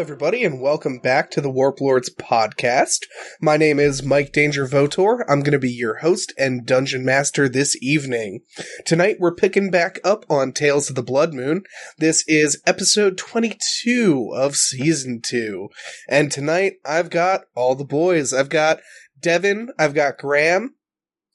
Everybody, and welcome back to the Warp Lords podcast. My name is Mike Danger Vautour. I'm going to be your host and dungeon master this evening. Tonight, we're picking back up on Tales of the Blood Moon. This is episode 22 of season 2. And tonight, I've got all the boys. I've got Devin, I've got Graham,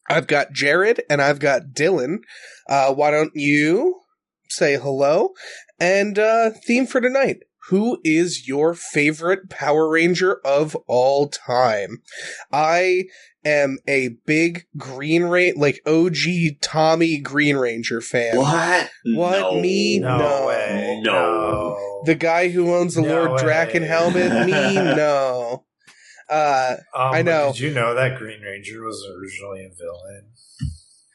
I've got Jared, and I've got Dillon. Uh, why don't you say hello? And uh, theme for tonight. Who is your favorite Power Ranger of all time? I am a big Green Ranger, like OG Tommy Green Ranger fan. What? What? No. Me? No, No. way. No. The guy who owns the No Lord way. Drakkon helmet? Me? No. Uh, Um, I know. Did you know that Green Ranger was originally a villain?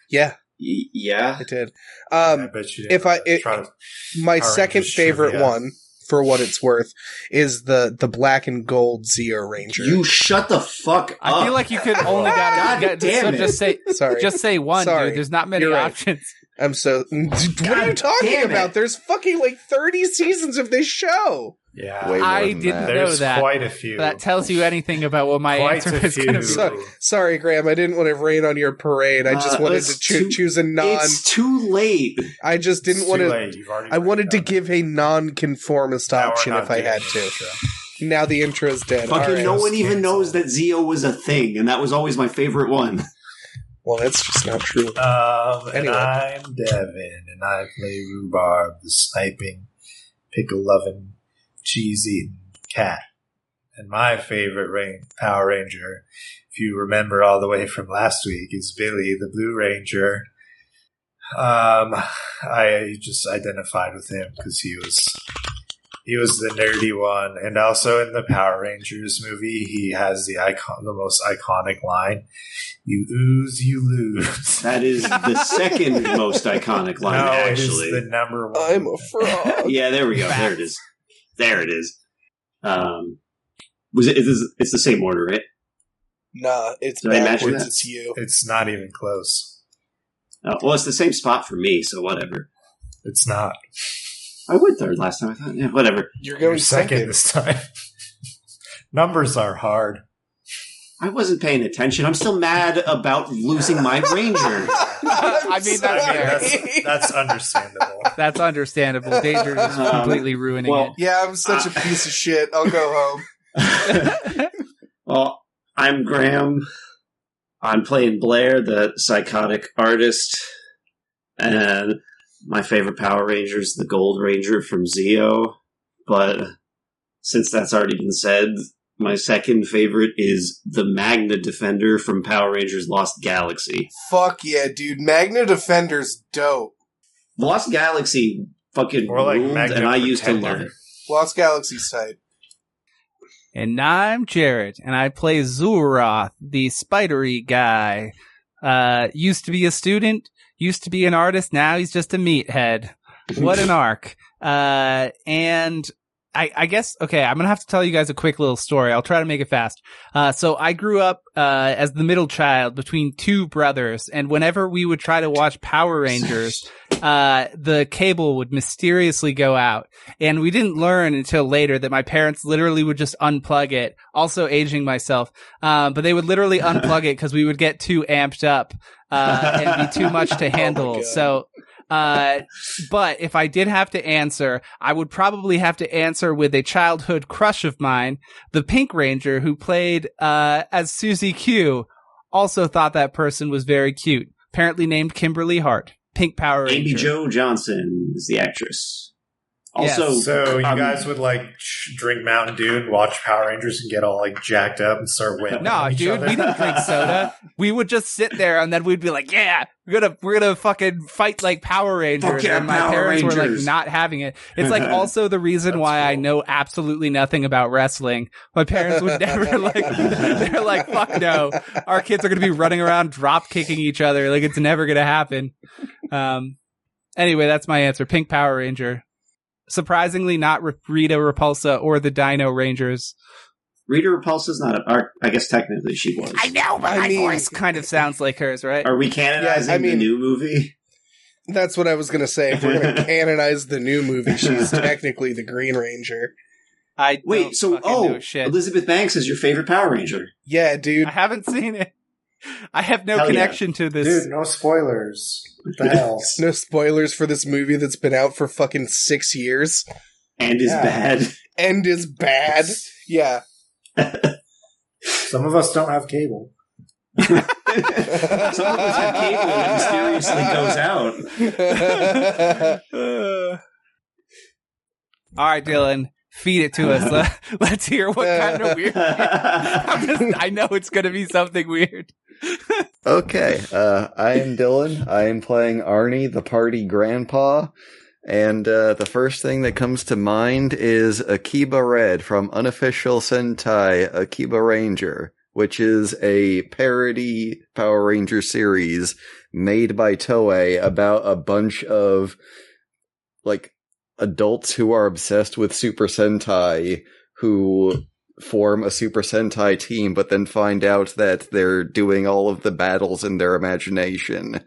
yeah, Y- yeah. I did. I Um, bet you. Didn't if I- it- to- my second favorite trivia. one, for what it's worth, is the the black and gold Zeo Ranger. You shut the fuck up. I feel like you could only got, God got damn so it. just say Sorry, just say one, Sorry. dude. There's not many You're right. Options. I'm so. Dude, what are you talking about? There's fucking like 30 seasons of this show. yeah, Way I didn't that. know there's that. quite a few. That tells you anything about what my quite answer a is going to few. be. So- Sorry, Graham. I didn't want to rain on your parade. I just Uh, wanted to choo- too- choose a non. It's too late. I just didn't want to. late. You've already I wanted to done it. give a non-conformist Now option if I had to. Now the intro is dead. Fucking right. no one even cancel. knows that Zeo was a thing, and that was always my favorite one. Well, that's just not true. Um, and Anyway. I'm Devin, and I play Rhubarb, the sniping, pickle loving, cheese eating cat. And my favorite rain, Power Ranger, if you remember all the way from last week, is Billy, the Blue Ranger. Um, I just identified with him because he was he was the nerdy one, and also in the Power Rangers movie, he has the icon, the most iconic line: "You ooze, you lose." That is the second most iconic line, no, actually. is the number one. I'm a frog. yeah, there we go. There it is. There it is. Um, was it? It is, it's the same order, right? Nah, it's Did backwards. It's you. It's not even close. Uh, well, it's the same spot for me, so whatever. It's not. I went third last time. I thought, yeah, whatever. You're You're going second second. this time. Numbers are hard. I wasn't paying attention. I'm still mad about losing my ranger. I mean, that's I mean, that's, that's understandable. That's understandable. Danger is Um, completely ruining well, Yeah, I'm such a piece of shit. I'll go home. well, I'm Graham. I'm playing Blair, the psychotic artist, and my favorite Power Ranger is the Gold Ranger from Zeo. But since that's already been said, my second favorite is the Magna Defender from Power Rangers Lost Galaxy. Fuck yeah, dude. Magna Defender's dope. Lost Galaxy fucking Or like ruled, Magna and I used to Pretender. love it. Lost Galaxy's tight. and I'm Jared, and I play Xul'Roth, the spidery guy. Uh, used to be a student, used to be an artist. Now he's just a meathead. What an arc. Uh, and I, I guess, okay, I'm going to have to tell you guys a quick little story. I'll try to make it fast. Uh, so I grew up, uh, as the middle child between two brothers. And whenever we would try to watch Power Rangers, uh, the cable would mysteriously go out. And we didn't learn until later that my parents literally would just unplug it. Also aging myself. Uh, but they would literally unplug it because we would get too amped up, uh, and be too much to handle. God. so, uh, but if I did have to answer, I would probably have to answer with a childhood crush of mine, the Pink Ranger who played, uh, as Susie Q. Also thought that person was very cute. Apparently named Kimberly Hart. Pink Power Ranger. Amy Jo Johnson is the actress. Yes. Also, So you um, guys would like drink Mountain Dew and watch Power Rangers and get all like jacked up and start winning. No, each dude, other? we didn't drink soda. We would just sit there and then we'd be like, "Yeah, we're gonna we're gonna fucking fight like Power Rangers." Fuck yeah, and my Power parents were like not having it. It's like also the reason That's why I know absolutely nothing about wrestling. My parents would never like. They're like, "Fuck no, our kids are gonna be running around drop kicking each other. Like it's never gonna happen." Um. Anyway, that's my answer. Pink Power Ranger. Surprisingly, not Rita Repulsa or the Dino Rangers. Rita Repulsa's not a. Or, I guess technically she was. I know, but I my mean- voice kind of sounds like hers, right? Are we canonizing Yeah, I mean- the new movie? That's what I was gonna say. If we're gonna canonize the new movie, she's technically the Green Ranger. I Wait, so oh, shit. Elizabeth Banks is your favorite Power Ranger. Yeah, dude. I haven't seen it. I have no Hell yeah. connection to this. Dude, no spoilers. What the hell? No spoilers for this movie that's been out for fucking six years And is Yeah. bad. and is bad. Yeah. Some of us don't have cable. Some of us have cable that mysteriously goes out. All right, Dillon, feed it to us. Let, let's hear what kind of weird. Just, I know it's going to be something weird. Okay, uh, I am Dillon. I am playing Arnie, the party grandpa. And uh, the first thing that comes to mind is Akiba Red from Unofficial Sentai Akiba Ranger, which is a parody Power Ranger series made by Toei about a bunch of like adults who are obsessed with Super Sentai who form a Super Sentai team, but then find out that they're doing all of the battles in their imagination.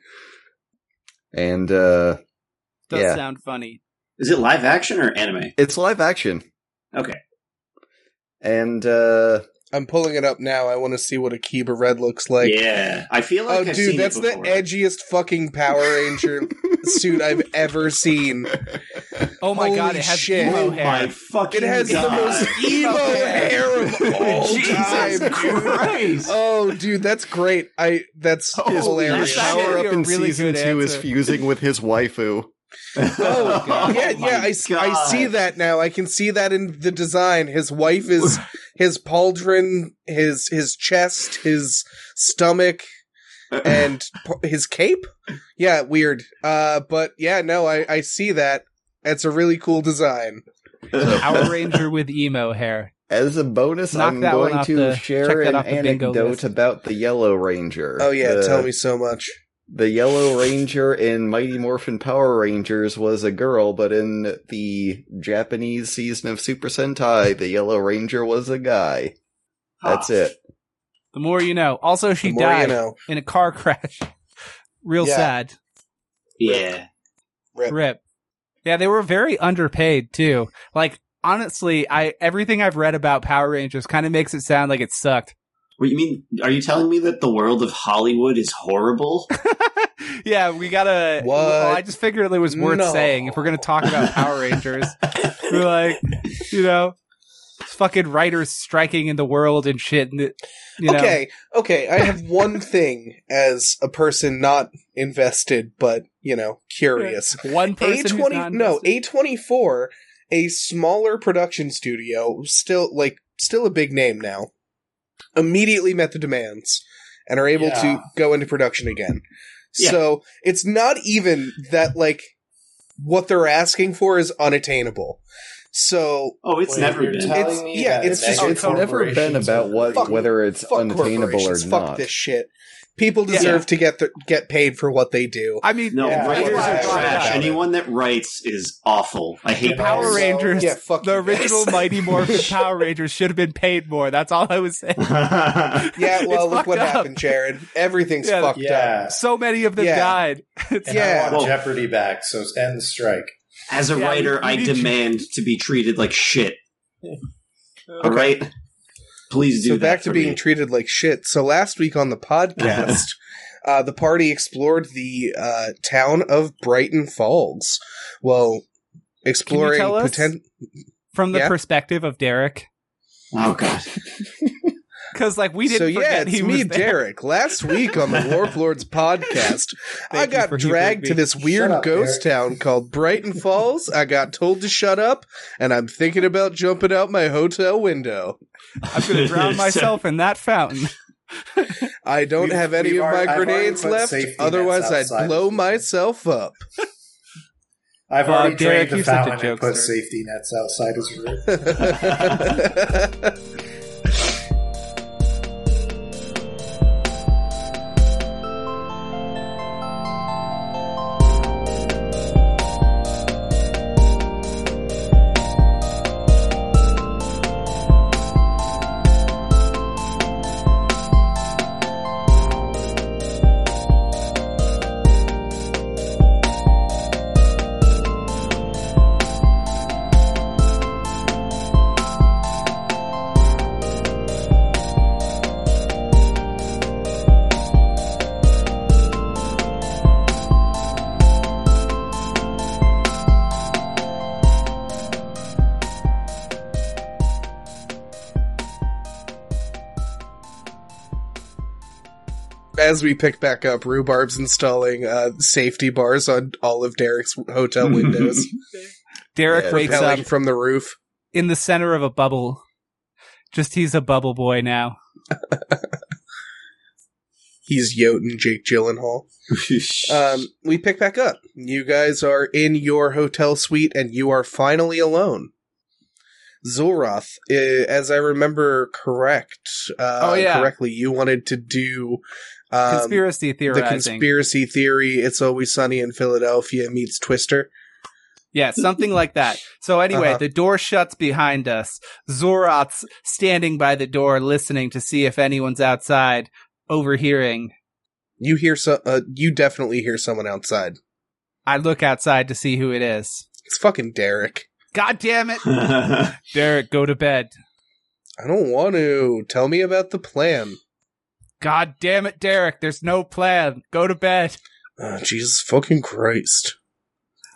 And uh Does Yeah. sound funny. Is it live action or anime? it's live action. Okay. And uh I'm pulling it up now. I want to see what Akiba Red looks like. yeah, I feel like oh, I've dude, seen that's it the edgiest fucking Power Ranger suit I've ever seen. Oh my Holy god, it has shit. emo Oh hair. my fucking It has God. the most emo hair of all Jesus time. Christ. Oh, dude, that's great. I that's His hilarious. that's actually power up in really season good two is fusing with his waifu. Oh, God. yeah, Oh my yeah. I, s- I God. see that now. I can see that in the design. His wife is his pauldron, his his chest, his stomach, and his cape. Yeah, weird. Uh, but yeah, no, I I see that. It's a really cool design. Power Ranger with emo hair. As a bonus, Knock I'm going to the- share an off the bingo anecdote about the Yellow Ranger. Oh yeah, The- tell me so much. The Yellow Ranger in Mighty Morphin Power Rangers was a girl, but in the Japanese season of Super Sentai, the Yellow Ranger was a guy. That's Ah. it. The more you know. Also, she The more you died know. in a car crash. Real Yeah. sad. Yeah. Rip. Rip. Yeah, they were very underpaid too. Like honestly, I everything I've read about Power Rangers kind of makes it sound like it sucked. What you mean? Are you telling me that the world of Hollywood is horrible? yeah, we gotta. What? Well, I just figured it was worth No. saying if we're gonna talk about Power Rangers. we're like, you know, fucking writers striking in the world and shit. And it, you know, Okay, okay. I have one thing as a person not invested, but you know, curious. one A person. who's twenty no. A twenty four, a smaller production studio, still like still a big name now. Immediately met the demands and are able to go into production again. Yeah. So it's not even that like what they're asking for is unattainable. So Oh, it's Wait, never been. telling It's- yeah, it's just- It's never been about what Fuck- whether it's fuck unattainable or corporations, Fuck not. this shit. People deserve Yeah. to get the, get paid for what they do. I mean, No, Yeah, writers that's are trash. Anyone that writes is awful. I hate And Power also- Rangers, Yeah, fuck the original Mighty Morphin Power Rangers should have been paid more. That's all I was saying. Yeah, well, look what up. happened, Jared. Everything's Yeah, fucked up. So many of them Yeah. died. And Yeah. I want Well- Jeopardy back, so end the strike. As a Yeah, writer, we- we I need you- demand to be treated like shit. All right, please do So that back to for being me. treated like shit. So last week on the podcast, uh, the party explored the uh, town of Brighton Falls. Well, exploring tell us? poten- From the Yeah. perspective of Derek. oh god, Because, like, we didn't so yeah, forget it's he me. Derek. Last week on the Warp Lords podcast, I got dragged to this weird up, ghost town called Brighton Falls. I got told to shut up, and I'm thinking about jumping out my hotel window. I'm going to drown myself in that fountain. I don't We've- any of already- my grenades left. Otherwise, I'd blow myself up. I've Oh, already Derek, drained the you're such a fountain and put safety nets outside his room. As we pick back up, Rhubarb's installing uh, safety bars on all of Derek's hotel windows, Derek Yeah, wakes up from the roof. in the center of a bubble. Just he's a bubble boy now. He's Jotun Jake Gyllenhaal. Um, we pick back up. You guys are in your hotel suite, and you are finally alone. Xul'Roth, uh, as I remember correct, uh, Oh, yeah. correctly, you wanted to do um, Conspiracy the conspiracy theory. It's always sunny in Philadelphia meets Twister. Yeah, something like that. So anyway, Uh-huh. the door shuts behind us. Xul'Roth's standing by the door listening to see if anyone's outside, overhearing. You hear so, uh, you definitely hear someone outside. I look outside to see who it is. It's fucking Derek. God damn it. Derek, go to bed. I don't want to. Tell me about the plan. God damn it, Derek. There's no plan. Go to bed. Oh, Jesus fucking Christ.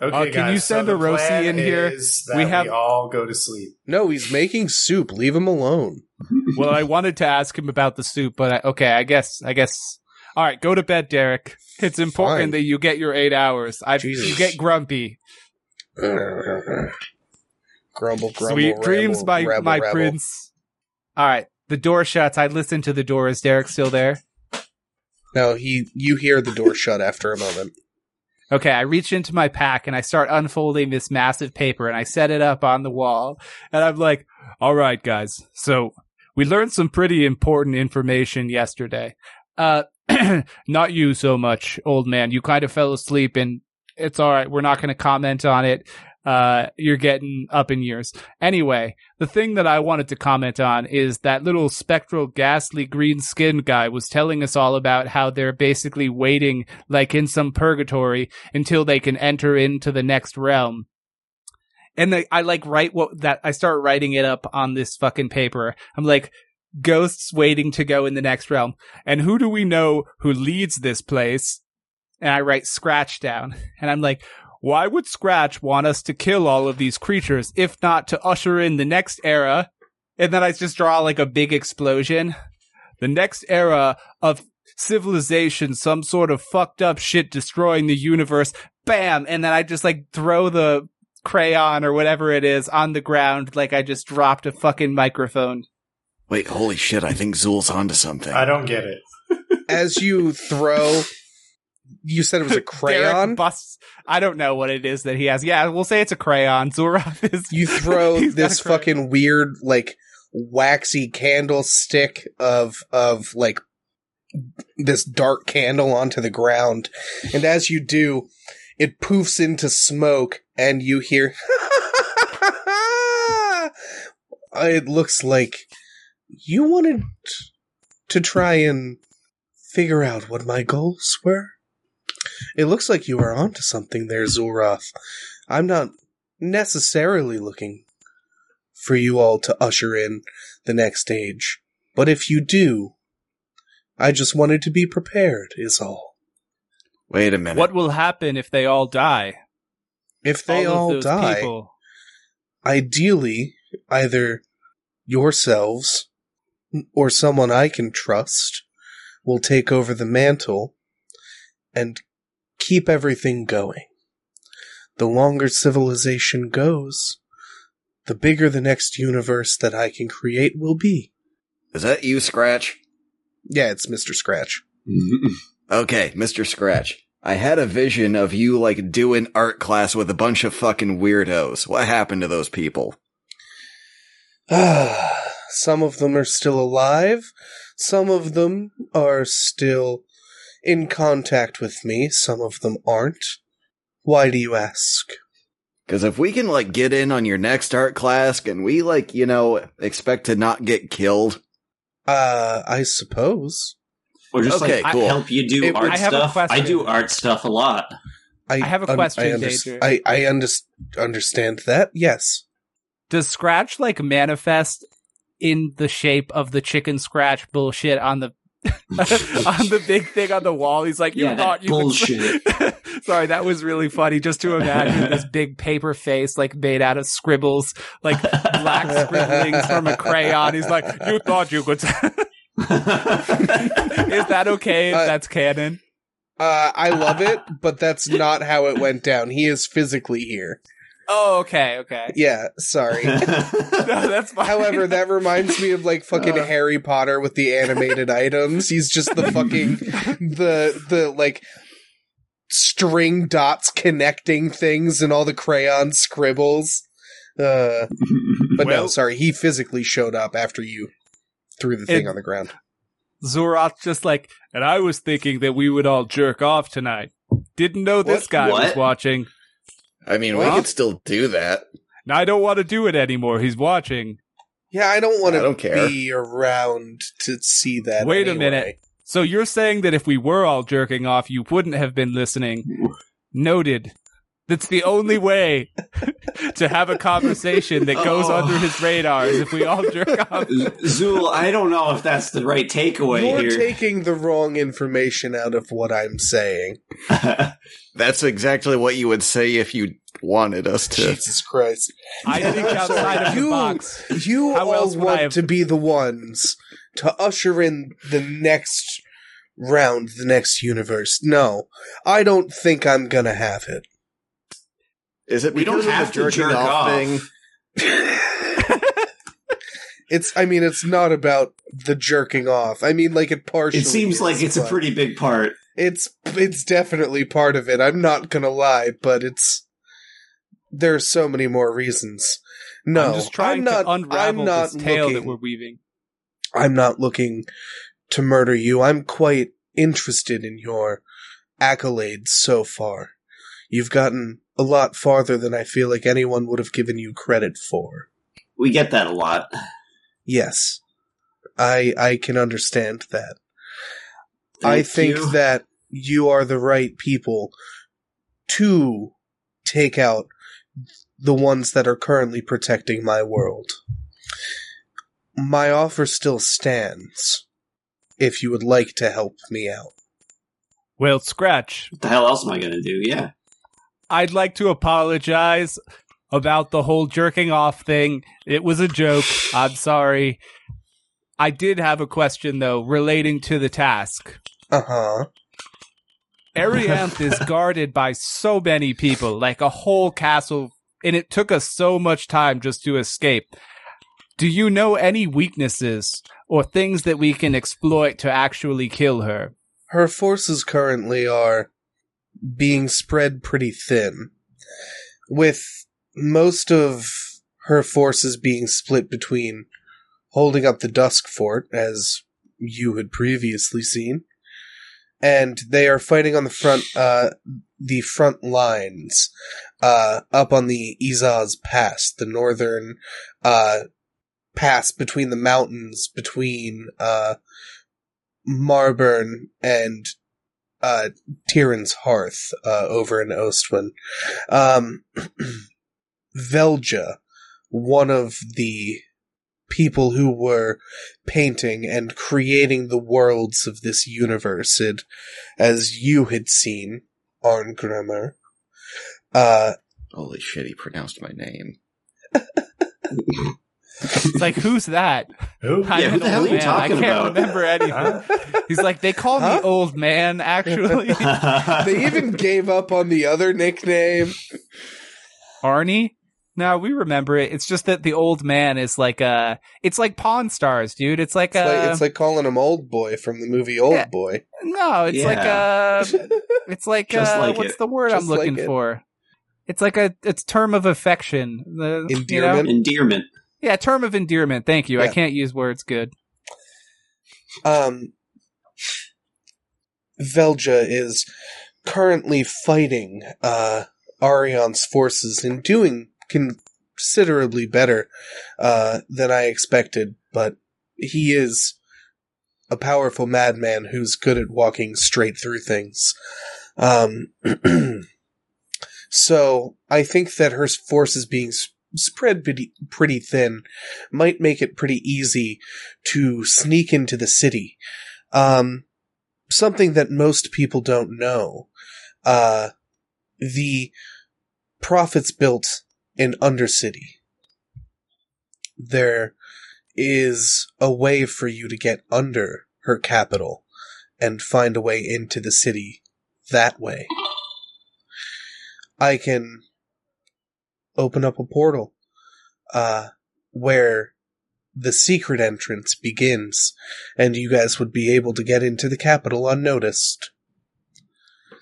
Okay, Uh, can guys, you send the a Rosie plan in here? that We we, have- all go to sleep. No, he's making soup. Leave him alone. Well, I wanted to ask him about the soup, but I, okay, I guess, I guess. All right, go to bed, Derek. It's important Fine. that you get your eight hours. I, Jesus. you get grumpy. grumble, grumble. Sweet ramble, dreams, my my prince. All right, the door shuts. I listen to the door. Is Derek still there? No, he. You hear the door shut after a moment. Okay, I reach into my pack and I start unfolding this massive paper and I set it up on the wall. And I'm like, all right, guys. So we learned some pretty important information yesterday. Uh, not you so much, old man. You kind of fell asleep and it's all right. We're not going to comment on it. Uh, you're getting up in years. Anyway, the thing that I wanted to comment on is that little spectral, ghastly green skinned guy was telling us all about how they're basically waiting like in some purgatory until they can enter into the next realm. And they, I like write what that I start writing it up on this fucking paper. I'm like, ghosts waiting to go in the next realm. And who do we know who leads this place? And I write Scratch down. And I'm like, why would Scratch want us to kill all of these creatures if not to usher in the next era? And then I just draw like a big explosion. The next era of civilization, some sort of fucked up shit destroying the universe. Bam! And then I just like throw the crayon or whatever it is on the ground like I just dropped a fucking microphone. Wait, holy shit! I think Xul's onto something. I don't get it. As you throw, you said it was a crayon. busts. I don't know what it is that he has. Yeah, we'll say it's a crayon. Xul'Roth is. You throw He's got a this fucking weird, like waxy candlestick of of like this dark candle onto the ground, and as you do, it poofs into smoke, and you hear. it looks like you wanted to try and figure out what my goals were. It looks like you are onto something there, Xul'Roth. I'm not necessarily looking for you all to usher in the next stage. But if you do, I just wanted to be prepared, is all. Wait a minute. What will happen if they all die? If they of all, die, people. ideally, either yourselves or someone I can trust will take over the mantle and keep everything going. The longer civilization goes, the bigger the next universe that I can create will be. Is that you, Scratch? Yeah, it's Mr. Scratch. Okay, Mr. Scratch. I had a vision of you like doing art class with a bunch of fucking weirdos. What happened to those people? some of them are still alive. Some of them are still in contact with me. Some of them aren't. Why do you ask? Cause if we can like get in on your next art class, can we like, you know, expect to not get killed? Uh, I suppose. Or just Okay, like cool. help you do It- art I have a stuff. I question. do art stuff a lot. I, I have a un- question, I, unders- Danger. I, I unders- understand that. Yes. Does Scratch like manifest in the shape of the chicken scratch bullshit on the on the big thing on the wall? He's like, you Yeah, that thought you could- Sorry, that was really funny. Just to imagine this big paper face, like made out of scribbles, like black scribblings from a crayon. He's like, you thought you could. Is that okay if Uh, that's canon? Uh, I love it, but that's not how it went down. He is physically here. Oh, okay, okay. Yeah, sorry. No, that's fine. However, that reminds me of like fucking Uh. Harry Potter with the animated items. He's just the fucking the the like string dots connecting things and all the crayon scribbles. Uh, but no, sorry, he physically showed up after you threw the thing It- on the ground. Xul'Roth's just like, and I was thinking that we would all jerk off tonight. Didn't know this What? guy was watching. I mean, we could still do that. Now I don't want to do it anymore. He's watching. Yeah, I don't want I to don't care. be around to see that. Wait a minute. So you're saying that if we were all jerking off, you wouldn't have been listening. Noted. That's the only way to have a conversation that goes Oh. under his radar is if we all jerk off. Xul, I don't know if that's the right takeaway You're here. taking the wrong information out of what I'm saying. That's exactly what you would say if you wanted us to. Jesus Christ. I think outside of the You- box. You How all else want have- to be the ones to usher in the next round, the next universe. No, I don't think I'm gonna have it. Is it We don't because of have the to jerking jerk off off. thing? It's, I mean, it's not about the jerking off. I mean, like it partially. it seems is, like it's a pretty big part. It's, it's definitely part of it. I'm not gonna lie, but it's. There are so many more reasons. No, I'm just trying I'm not, to unravel I'm not this tale looking, that we're weaving. I'm not looking to murder you. I'm quite interested in your accolades so far. You've gotten a lot farther than I feel like anyone would have given you credit for. We get that a lot. Yes. I I can understand that. I think you. that you are the right people to take out the ones that are currently protecting my world. My offer still stands if you would like to help me out. Well, Scratch, What the hell else am I going to do? Yeah. I'd like to apologize about the whole jerking off thing. It was a joke. I'm sorry. I did have a question though relating to the task. Uh-huh. Arianth is guarded by so many people, like a whole castle, and it took us so much time just to escape. Do you know any weaknesses or things that we can exploit to actually kill her? Her forces currently are being spread pretty thin, with most of her forces being split between holding up the Dusk Fort, as you had previously seen, and they are fighting on the front, uh, the front lines, uh, up on the Izaz Pass, the northern, uh, pass between the mountains between, uh, Marburn and uh Tyrion's Hearth uh over in Ostwin. Um Velja, one of the people who were painting and creating the worlds of this universe, it, as you had seen, Arngrimur. Uh Holy shit, he pronounced my name. It's like, who's that? Who? I'm Yeah, who the hell are you man. talking I can't about? remember anything. Huh? He's like, they call Huh? me old man, actually. they even gave up on the other nickname. Arnie? No, we remember it. It's just that the old man is like uh it's like Pawn Stars, dude. It's like It's, uh like, it's like calling him Old Boy from the movie Old Yeah. Boy. no, it's like Yeah. uh it's like Just uh like what's it. the word Just I'm looking like it. for? It's like a it's term of affection. The, you know? Endearment? Yeah, term of endearment. Thank you. I can't use words good. Um, Velja is currently fighting uh, Arion's forces and doing considerably better uh, than I expected, but he is a powerful madman who's good at walking straight through things. Um, so I think that her forces being s- spread pretty, pretty thin might make it pretty easy to sneak into the city. Um, something that most people don't know. Uh, the prophets built an undercity. There is a way for you to get under her capital and find a way into the city that way. I can open up a portal uh, where the secret entrance begins, and you guys would be able to get into the capital unnoticed.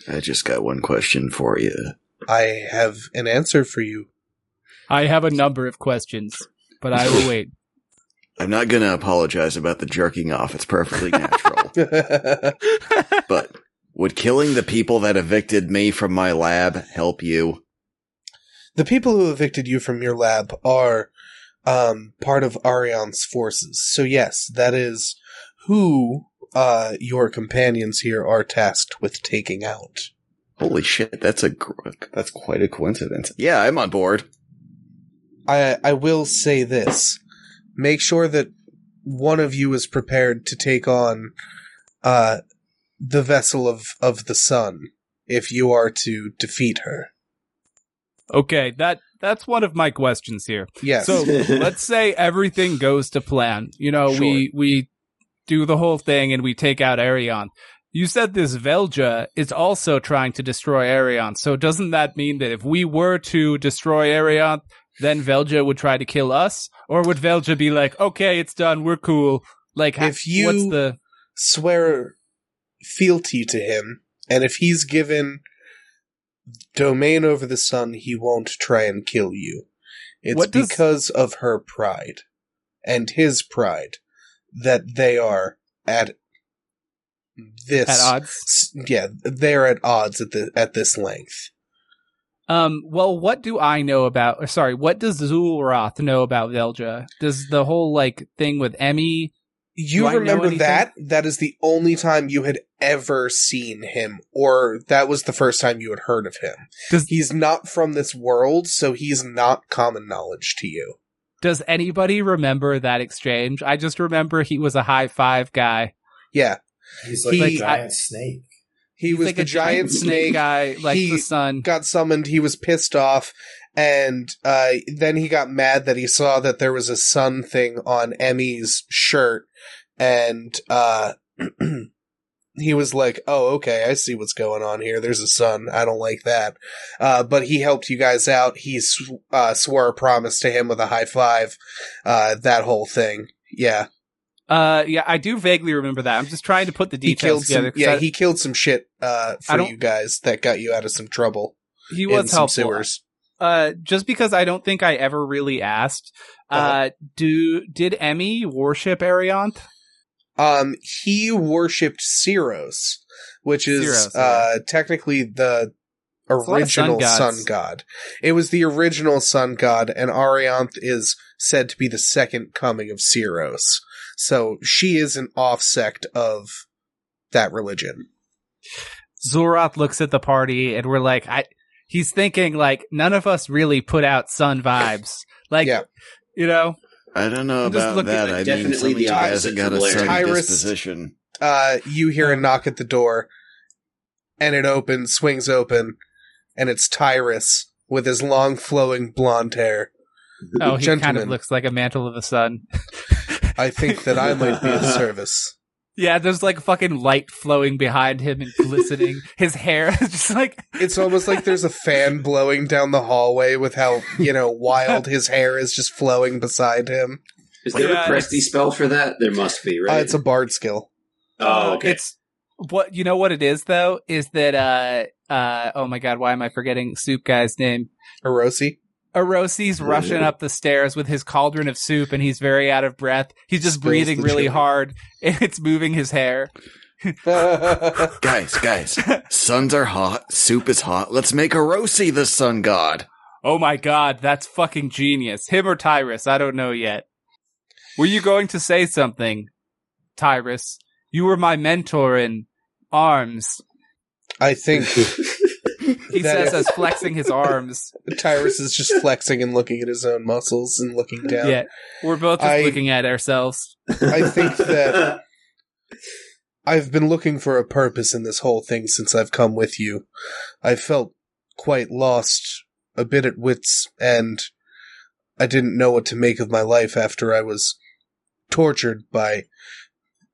I just got one question for you. I have an answer for you. I have a number of questions, but I will wait. I'm not gonna apologize about the jerking off. It's perfectly natural. but would killing the people that evicted me from my lab help you? The people who evicted you from your lab are um, part of Arion's forces. So yes, that is who uh, your companions here are tasked with taking out. Holy shit, that's a gr- that's quite a coincidence. Yeah, I'm on board. I I will say this: make sure that one of you is prepared to take on uh, the vessel of of the sun if you are to defeat her. Okay, that that's one of my questions here. Yes. So let's say everything goes to plan. You know, we we do the whole thing and we take out Arion. You said this Velja is also trying to destroy Arion. So doesn't that mean that if we were to destroy Arion, then Velja would try to kill us? Or would Velja be like, okay, it's done, we're cool? Like, If you- what's the swear fealty to him, and if he's given domain over the sun, he won't try and kill you. It's What does- because of her pride and his pride that they are at this at odds? Yeah, they're at odds at the at this length. Um, well, what do I know about, or sorry, what does Xul'Roth know about Velja? Does the whole, like, thing with Emmy, You Do remember that? That is the only time you had ever seen him, or that was the first time you had heard of him. Does- he's not from this world, so he's not common knowledge to you. does anybody remember that exchange? I just remember he was a high five guy. Yeah, He's like He- a giant snake. he was like the a giant snake. guy, like He the sun. Got summoned. He was pissed off, and uh, then he got mad that he saw that there was a sun thing on Emmy's shirt, and uh, he was like, "Oh, okay, I see what's going on here. There's a sun. I don't like that." Uh, but he helped you guys out. He sw- uh, swore a promise to him with a high five. Uh, that whole thing. Yeah, Uh, yeah, I do vaguely remember that. I'm just trying to put the he details killed some. Yeah, I- he killed some shit uh, for you guys that got you out of some trouble. he in was some helpful. sewers. Uh, just because I don't think I ever really asked. Uh, Uh-huh. do did Emmy worship Arianth? Um, he worshipped Ceros, which is Ceros, uh technically the of sun original sun god. It was the original sun god, and Arianth is said to be the second coming of Ceros. So she is an offsect of that religion. Xul'Roth looks at the party and we're like, I. He's thinking like none of us really put out sun vibes. Like, Yeah. you know, I don't know I'm just about that. at I mean, definitely somebody the hasn't opposite got a to Blair. sunny Tyrus- disposition. Uh, you hear a knock at the door, and it opens, swings open, and it's Tyrus with his long flowing blonde hair. oh, he kind of looks like a mantle of the sun. I think that I might be of service. Yeah, there's like fucking light flowing behind him and glistening. His hair is just like It's almost like there's a fan blowing down the hallway with how, you know, wild his hair is just flowing beside him. Is there Yeah, a Presty spell for that? There must be, Uh, right? it's a bard skill. oh, okay. It's what you know. What it is though is that uh uh oh my god, why am I forgetting Soup Guy's name? Hiroshi. Arosi's rushing up the stairs with his cauldron of soup, and he's very out of breath. He's just Spills breathing really chili. hard, and it's moving his hair. Guys, guys, suns are hot, soup is hot. Let's make Erosi the sun god. Oh my god, that's fucking genius. Him or Tyrus, I don't know yet. Were you going to say something, Tyrus? You were my mentor in arms. I think He says as flexing his arms. Tyrus is just flexing and looking at his own muscles and looking down. Yeah, we're both just I- looking at ourselves. I think that I've been looking for a purpose in this whole thing since I've come with you. I felt quite lost, a bit at wits, and I didn't know what to make of my life after I was tortured by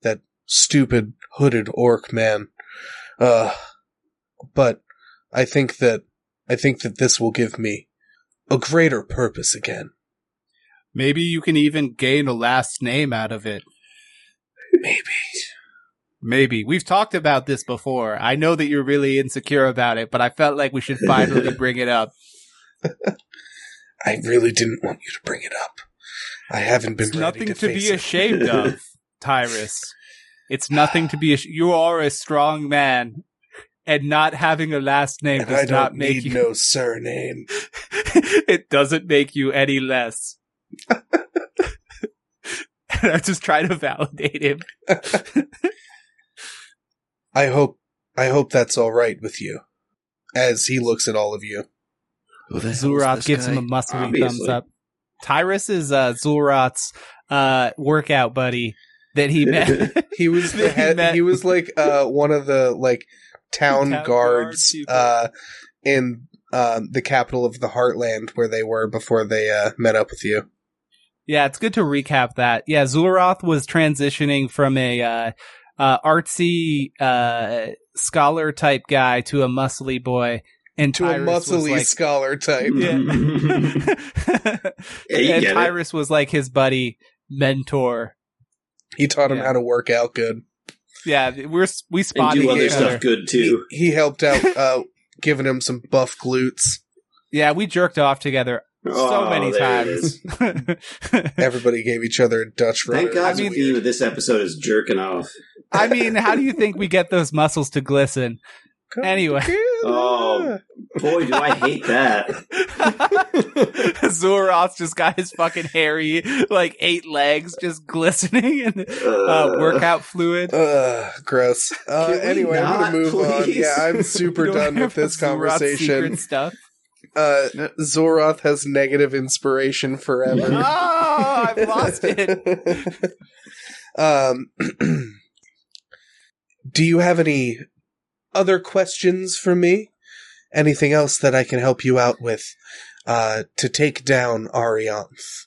that stupid hooded orc man. Uh, but I think that I think that this will give me a greater purpose again. Maybe you can even gain a last name out of it. Maybe. Maybe. We've talked about this before. I know that you're really insecure about it, but I felt like we should finally bring it up. I really didn't want you to bring it up. I haven't been It's nothing to, to, be it. ashamed of, Tyrus. It's nothing to be ashamed. You are a strong man, and not having a last name and does I don't not make need you. no surname. it doesn't make you any less. and I'm just trying to validate him. I hope I hope that's all right with you. As he looks at all of you. Who is Xul'Roth gives guy? him a muscly Obviously. thumbs up. Tyrus is uh, Xul'Roth's uh, workout buddy that he met. He was the He head, met- he was like uh one of the like town, Town guard guards people. uh in um the capital of the Heartland where they were before they uh met up with you. yeah, it's good to recap that. Yeah, Xul'Roth was transitioning from a uh, uh, artsy uh, scholar type guy to a muscly boy, and To Tyrus a muscly like- scholar type. Yeah. Yeah, and get it. Tyrus was like his buddy mentor. He taught him Yeah. how to work out good. Yeah, we're we and spotted do other stuff other. good too. He, he helped out uh giving him some buff glutes. Yeah, we jerked off together so Oh, many times. Everybody gave each other a Dutch rudder. Thank God I the mean- theme of this episode is jerking off. I mean, how do you think we get those muscles to glisten? Come anyway. together. Oh. Boy, do I hate that. Xul'Roth's just got his fucking hairy, like eight legs just glistening in uh, workout fluid. Ugh, gross. Uh, Can we anyway, I'm gonna move on. Yeah, I'm super done with this conversation. stuff. Uh, Xul'Roth has negative inspiration forever. Oh, I've lost it. um, do you have any other questions for me? Anything else that I can help you out with uh, to take down Arianth?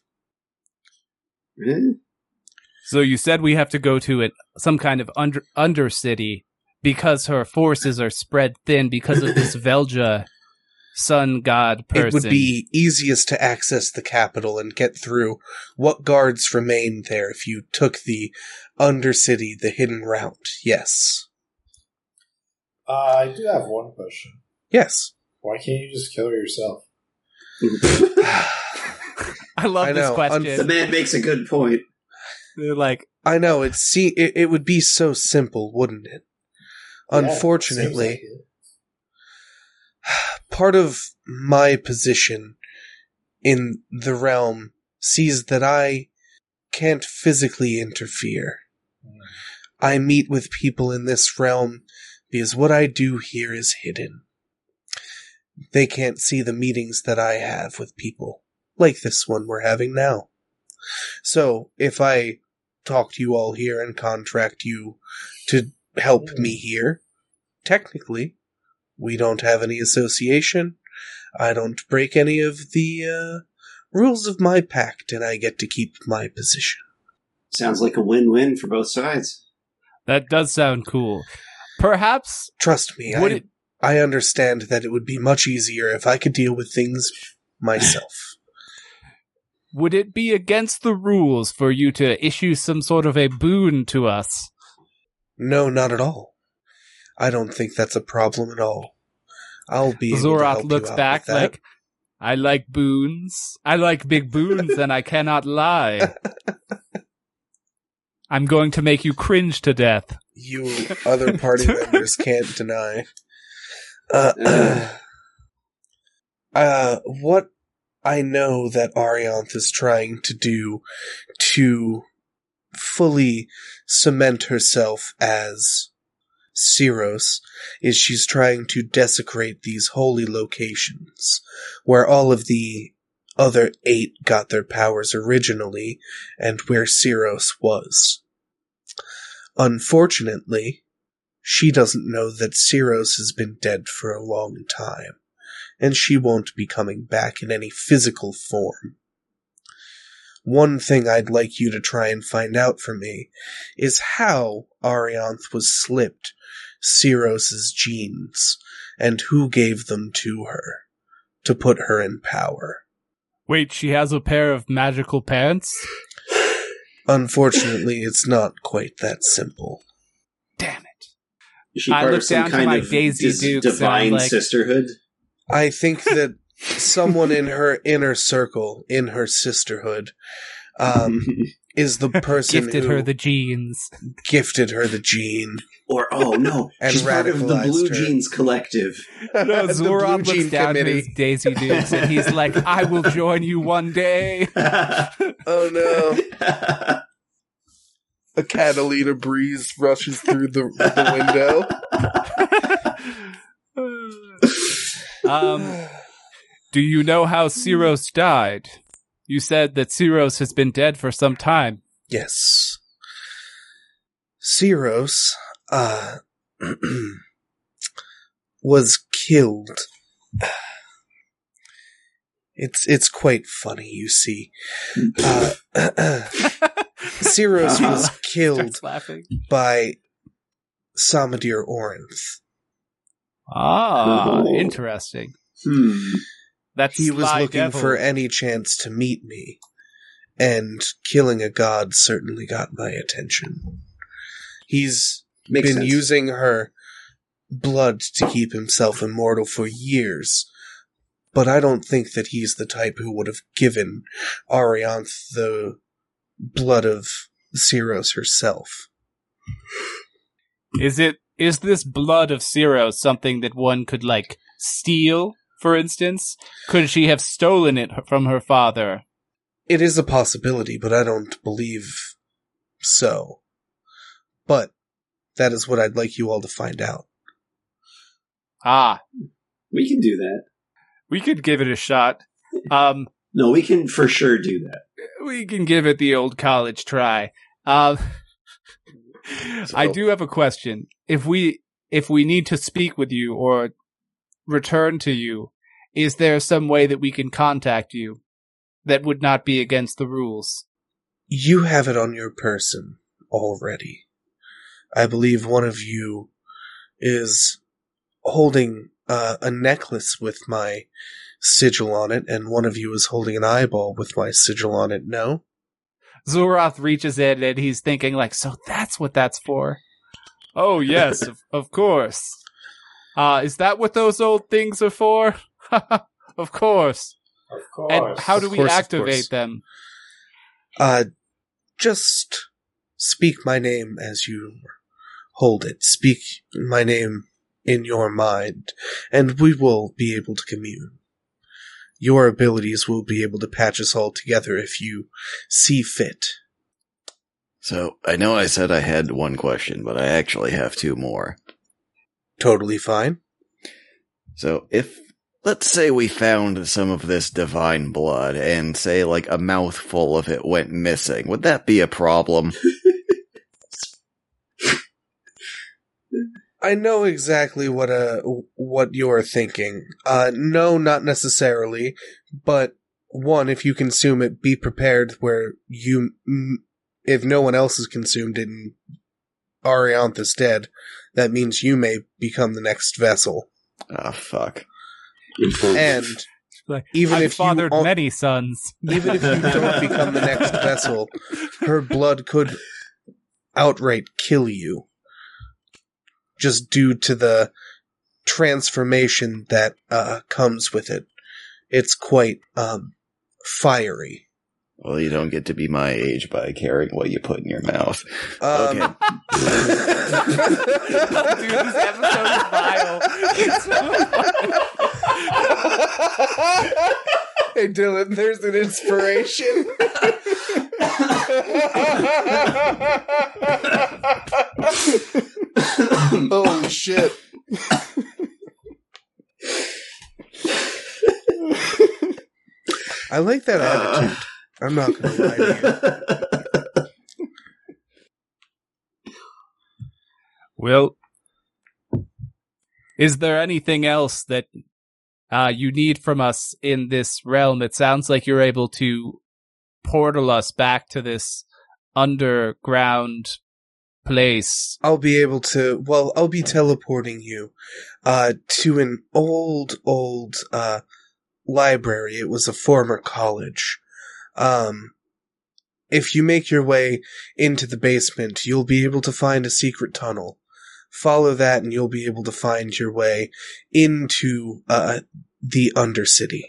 So you said we have to go to it, some kind of under undercity because her forces are spread thin because of this Velja sun god person. It would be easiest to access the capital and get through. What guards remain there if you took the Undercity, the hidden route? Yes. Uh, I do have one question. Yes. Why can't you just kill yourself? I love I this know. question. the man makes a good point. They're like, I know it. See, it, it would be so simple, wouldn't it? Yeah, Unfortunately, seems like it. part of my position in the realm sees that I can't physically interfere. I meet with people in this realm because what I do here is hidden. They can't see the meetings that I have with people, like this one we're having now. So, if I talk to you all here and contract you to help me here, technically, we don't have any association. I don't break any of the uh, rules of my pact, and I get to keep my position. Sounds like a win-win for both sides. that does sound cool. Perhaps Trust me, I, it I understand that it would be much easier if I could deal with things myself. would it be against the rules for you to issue some sort of a boon to us? no, not at all. I don't think that's a problem at all. I'll be able to Xul'Roth help you looks out back like, I like boons. I like big boons, and I cannot lie. I'm going to make you cringe to death. you other party members can't deny. Uh, uh, what I know that Arianth is trying to do to fully cement herself as Ceros is she's trying to desecrate these holy locations where all of the other eight got their powers originally and where Ceros was. Unfortunately, she doesn't know that Ceros has been dead for a long time, and she won't be coming back in any physical form. one thing I'd like you to try and find out for me is how Arianth was slipped Cirrus's genes and who gave them to her to put her in power. Wait, she has a pair of magical pants? Unfortunately, it's not quite that simple. Damn it. Is she I part look of some down to kind my of Daisy dis- Dukes divine like- sisterhood? I think that someone in her inner circle, in her sisterhood, um, is the person who. Gifted who her the jeans. gifted her the gene. or oh no, And she's part of the Blue her. Jeans Collective. No, The Zorob Blue looks Gene down at his Daisy Dukes and he's like, I will join you one day. Oh no! A Catalina breeze rushes through the, the window. um, do you know how Cyros died? You said that Cyros has been dead for some time. Yes. Cyros, uh, was killed. It's, it's quite funny, you see. Uh, Cyros was killed by Samadir Orinth. Ah, Oh. interesting. Hmm. That's He was looking Devil. for any chance to meet me, and killing a god certainly got my attention. He's Makes been sense. using her blood to keep himself immortal for years, but I don't think that he's the type who would have given Arianth the blood of Cyros herself. Is it is this blood of Cyros something that one could like steal, for instance? Could she have stolen it from her father? It is a possibility, but I don't believe so. But that is what I'd like you all to find out. Ah, we can do that. we could give it a shot. Um, No, we can for sure do that. we can give it the old college try. Um, I do have a question. If we if we need to speak with you or return to you, is there some way that we can contact you that would not be against the rules? You have it on your person already. I believe one of you is holding uh, a necklace with my sigil on it, and one of you is holding an eyeball with my sigil on it. No? Xul'Roth reaches in and he's thinking like, so that's what that's for. Oh yes, of, of course. Uh, is that what those old things are for? of course. Of course. And how do Of we course, activate them? Uh, just speak my name as you hold it. Speak my name in your mind, and we will be able to commune. Your abilities will be able to patch us all together if you see fit. So I know I said I had one question, but I actually have two more. Totally fine. So if let's say we found some of this divine blood and say like a mouthful of it went missing, would that be a problem? I know exactly what uh what you're thinking. Uh no, not necessarily, but one if you consume it be prepared where you if no one else has consumed it and Arianth is dead, that means you may become the next vessel. Oh fuck. And Like, even I've if you fathered al- many sons. even if you don't become the next vessel, her blood could outright kill you. Just due to the transformation that uh, comes with it. It's quite um, fiery. Well, you don't get to be my age by caring what you put in your mouth. Um, Dude, this episode is vile. It's so hey Dillon, there's an inspiration. oh, shit. I like that attitude. I'm not gonna lie to you. Well, is there anything else that uh, you need from us in this realm? It sounds like you're able to portal us back to this underground place. I'll be able to, well, I'll be teleporting you, uh, to an old, old, uh, library. It was a former college. Um, if you make your way into the basement, you'll be able to find a secret tunnel. Follow that and you'll be able to find your way into, uh, the Undercity.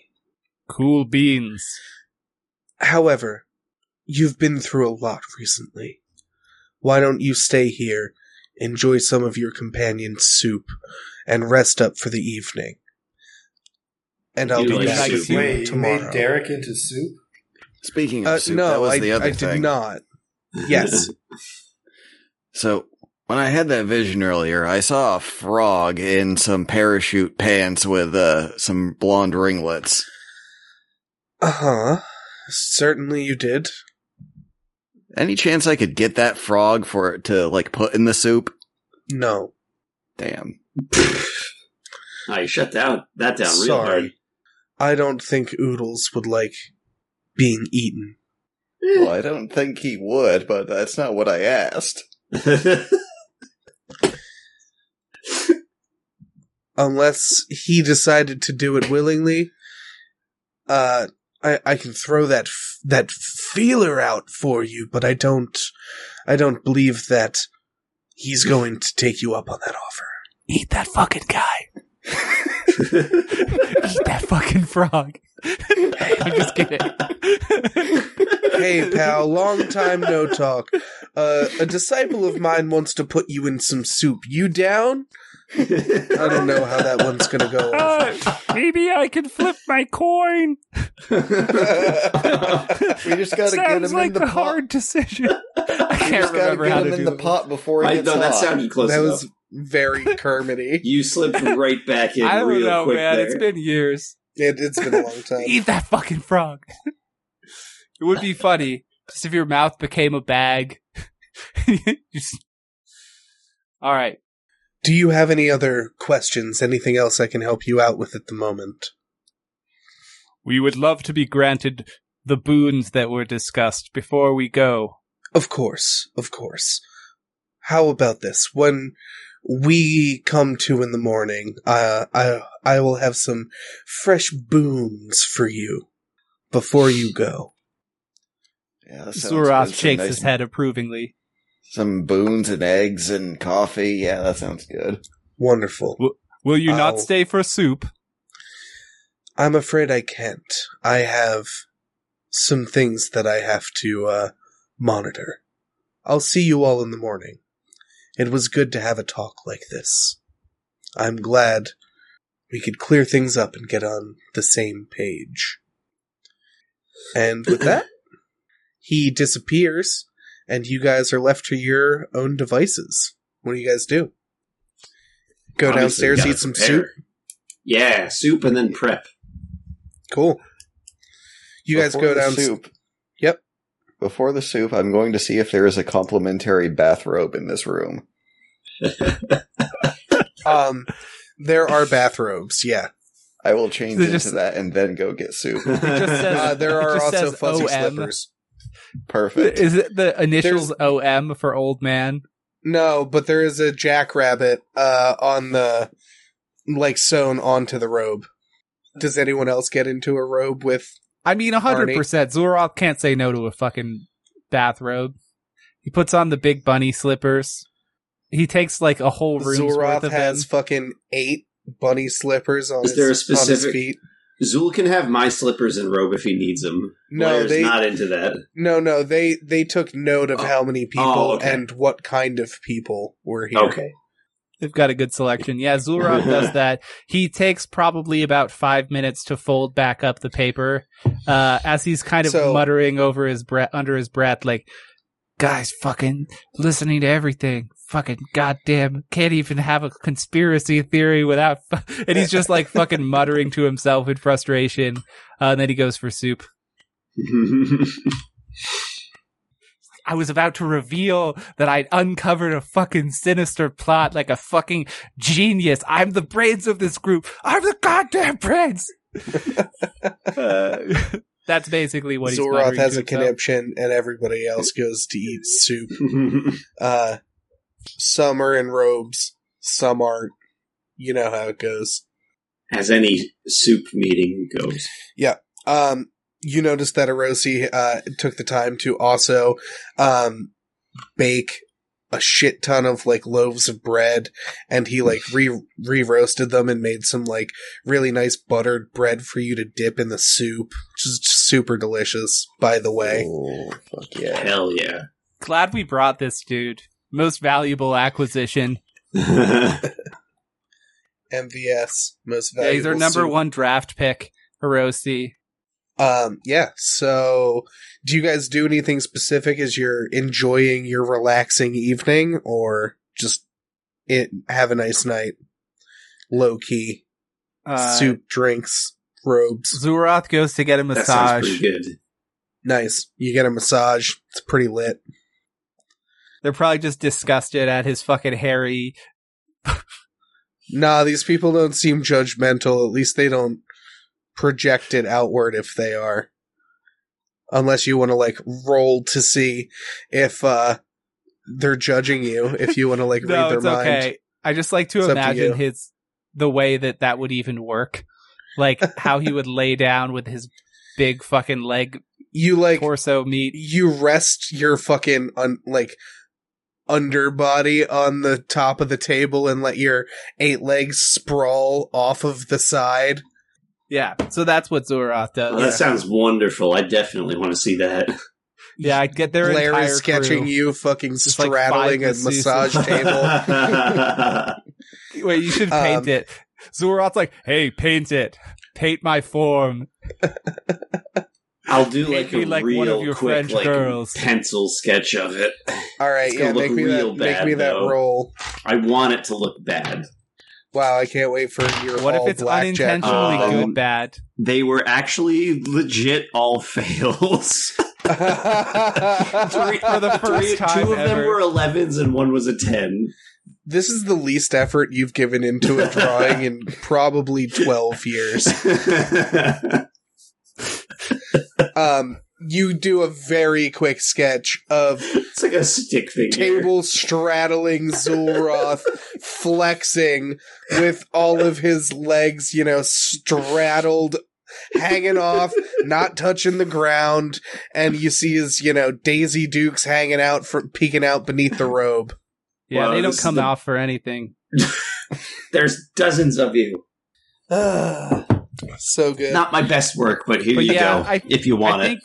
Cool beans. However, you've been through a lot recently. Why don't you stay here, enjoy some of your companion's soup, and rest up for the evening? And I'll You be like back soup. with you Wait, you tomorrow. made Derek into soup? Speaking of uh, soup, no, that was I, the other I thing. did not. Yes. So when I had that vision earlier, I saw a frog in some parachute pants with uh, some blonde ringlets. Uh huh. Certainly you did. Any chance I could get that frog for it to like put in the soup? No. Damn. I shut down that down real Sorry. I don't think Oodles would like being eaten. Well, I don't think he would, but that's not what I asked. Unless he decided to do it willingly, uh, I, I can throw that f- that feeler out for you, but I don't, I don't believe that he's going to take you up on that offer. Eat that fucking guy. Eat that fucking frog. I'm just kidding. Hey, pal, long time no talk. Uh, a disciple of mine wants to put you in some soup. You down? I don't know how that one's gonna go. Uh, maybe I can flip my coin. we just gotta get him like in the a pot. hard decision. I We can't just gotta remember get how him to in do the them. pot before he I gets know that hot. sounded close That enough. was very Kermity. You slipped right back in I don't real know, quick man. there. It's been years. It, it's been a long time. Eat that fucking frog. it would be funny just if your mouth became a bag. Just- All right. Do you have any other questions? Anything else I can help you out with at the moment? We would love to be granted the boons that were discussed before we go. Of course, of course. How about this? When we come to in the morning, uh, I I will have some fresh boons for you before you go. Yeah, that sounds Xul'Roth good. Some shakes nice- his head approvingly. Some boons and eggs and coffee. Yeah, that sounds good. Wonderful. Will you I'll- not stay for soup? I'm afraid I can't. I have some things that I have to uh, monitor. I'll see you all in the morning. It was good to have a talk like this. I'm glad we could clear things up and get on the same page. And with that, he disappears, and you guys are left to your own devices. What do you guys do? Go Obviously, downstairs, eat some prepare. soup. Yeah, soup and then prep. Cool. You guys go down. Soup. Yep. Before the soup, I'm going to see if there is a complimentary bathrobe in this room. Um, there are bathrobes. Yeah, I will change They into just- that and then go get soup. just says- uh, there are just also fuzzy OM. slippers. Perfect. Is it the initials OM for old man? No, but there is a jackrabbit uh, on the like sewn onto the robe. Does anyone else get into a robe with? I mean, 100%. Xul'Roth can't say no to a fucking bathrobe. He puts on the big bunny slippers. He takes like a whole room's worth Xul'Roth of has them. fucking eight bunny slippers on, Is his, there a on his specific- feet. Xul can have my slippers and robe if he needs them. No, Blair's they not into that. no no they they took note of Oh. how many oh, people Oh, okay. and what kind of people were here. Okay. They've got a good selection. Yeah, Xul'Roth does that. He takes probably about five minutes to fold back up the paper, uh, as he's kind of So- muttering over his breath, under his breath, like, guys, fucking listening to everything. Fucking goddamn, can't even have a conspiracy theory without, fu-. and he's just like fucking muttering to himself in frustration. Uh, and then he goes for soup. I was about to reveal that I'd uncovered a fucking sinister plot like a fucking genius. I'm the brains of this group. I'm the goddamn brains. Uh, That's basically what he's Xul'Roth has a himself. conniption, and everybody else goes to eat soup. Uh, some are in robes, some aren't. You know how it goes. As any soup meeting goes. Yeah. Um, you noticed that Erosi uh, took the time to also um, bake a shit ton of like loaves of bread, and he like re re roasted them and made some like really nice buttered bread for you to dip in the soup, which is super delicious. By the way, Oh, fuck yeah. Hell yeah. Glad we brought this dude. Most valuable acquisition. MVS most valuable. Yeah, valuable. he's our number soup. one draft pick, Hiroshi. Um, yeah. So, do you guys do anything specific as you're enjoying your relaxing evening, or just it have a nice night, low key, Uh, soup, drinks, robes, Xul'Roth goes to get a That massage. pretty good. nice. You get a massage. It's pretty lit. They're probably just disgusted at his fucking hairy. Nah, these people don't seem judgmental. At least they don't project it outward if they are. Unless you want to like roll to see if uh they're judging you. If you want to like read their it's mind. okay. I just like to It's up to imagine his the way that that would even work, like how he would lay down with his big fucking leg You like torso meat. you rest your fucking un- like underbody on the top of the table and let your eight legs sprawl off of the side. Yeah, so that's what Xul'Roth does. Well, that sounds wonderful. I definitely want to see that. Yeah, I get their Blair entire is sketching crew. you fucking Just, like, straddling a massage table. Wait, you should paint Um, it. Xul'Roth's like, hey, paint it. Paint my form. I'll do Paint like a like one real of your quick French like girls. pencil sketch of it. All right, It's gonna yeah, look make me real that make me that roll. I want it to look bad. Wow, I can't wait for your What if it's blackjack. unintentionally Um, good bad? They were actually legit all fails. For the first Three- time two of them were 11s and one was a 10. this is the least effort you've given into a drawing in probably 12 years. Um, you do a very quick sketch of it's like a stick figure. table straddling Xul'Roth flexing with all of his legs, you know, straddled, hanging off, not touching the ground, and you see his, you know, Daisy Dukes hanging out from peeking out beneath the robe. Yeah, Well, they don't come the- off for anything. There's dozens of you. Ah. So good. Not my best work, but here But you yeah, go. I- if you want I it.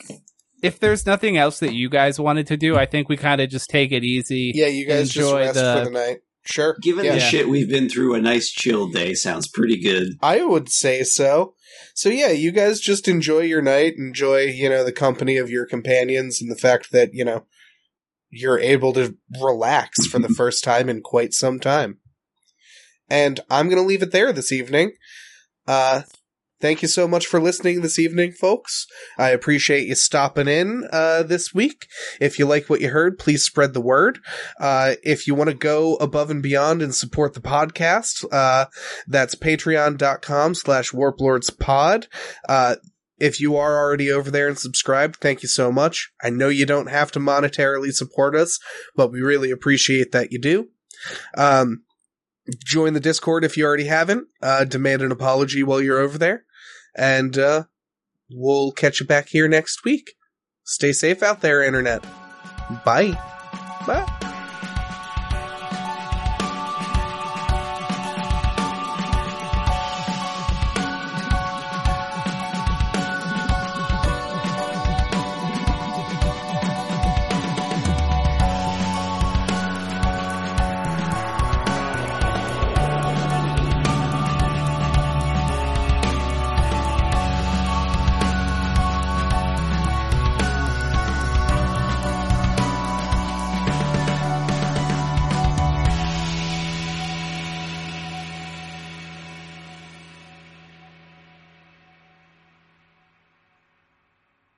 if there's nothing else that you guys wanted to do, I think we kind of just take it easy. yeah, you guys just enjoy rest the- for the night. Sure. Given yeah. the shit we've been through, a nice chill day sounds pretty good. I would say so. So yeah, you guys just enjoy your night, enjoy, you know, the company of your companions and the fact that, you know, you're able to relax for the first time in quite some time. And I'm going to leave it there this evening. Uh thank you so much for listening this evening, folks. I appreciate you stopping in uh this week. If you like what you heard, please spread the word. Uh if you want to go above and beyond and support the podcast, uh that's patreon.com slash warplordspod. Uh, if you are already over there and subscribed, thank you so much. I know you don't have to monetarily support us, but we really appreciate that you do. Um, join the Discord if you already haven't. Uh, demand an apology while you're over there. And, uh, we'll catch you back here next week. Stay safe out there, Internet. Bye. Bye.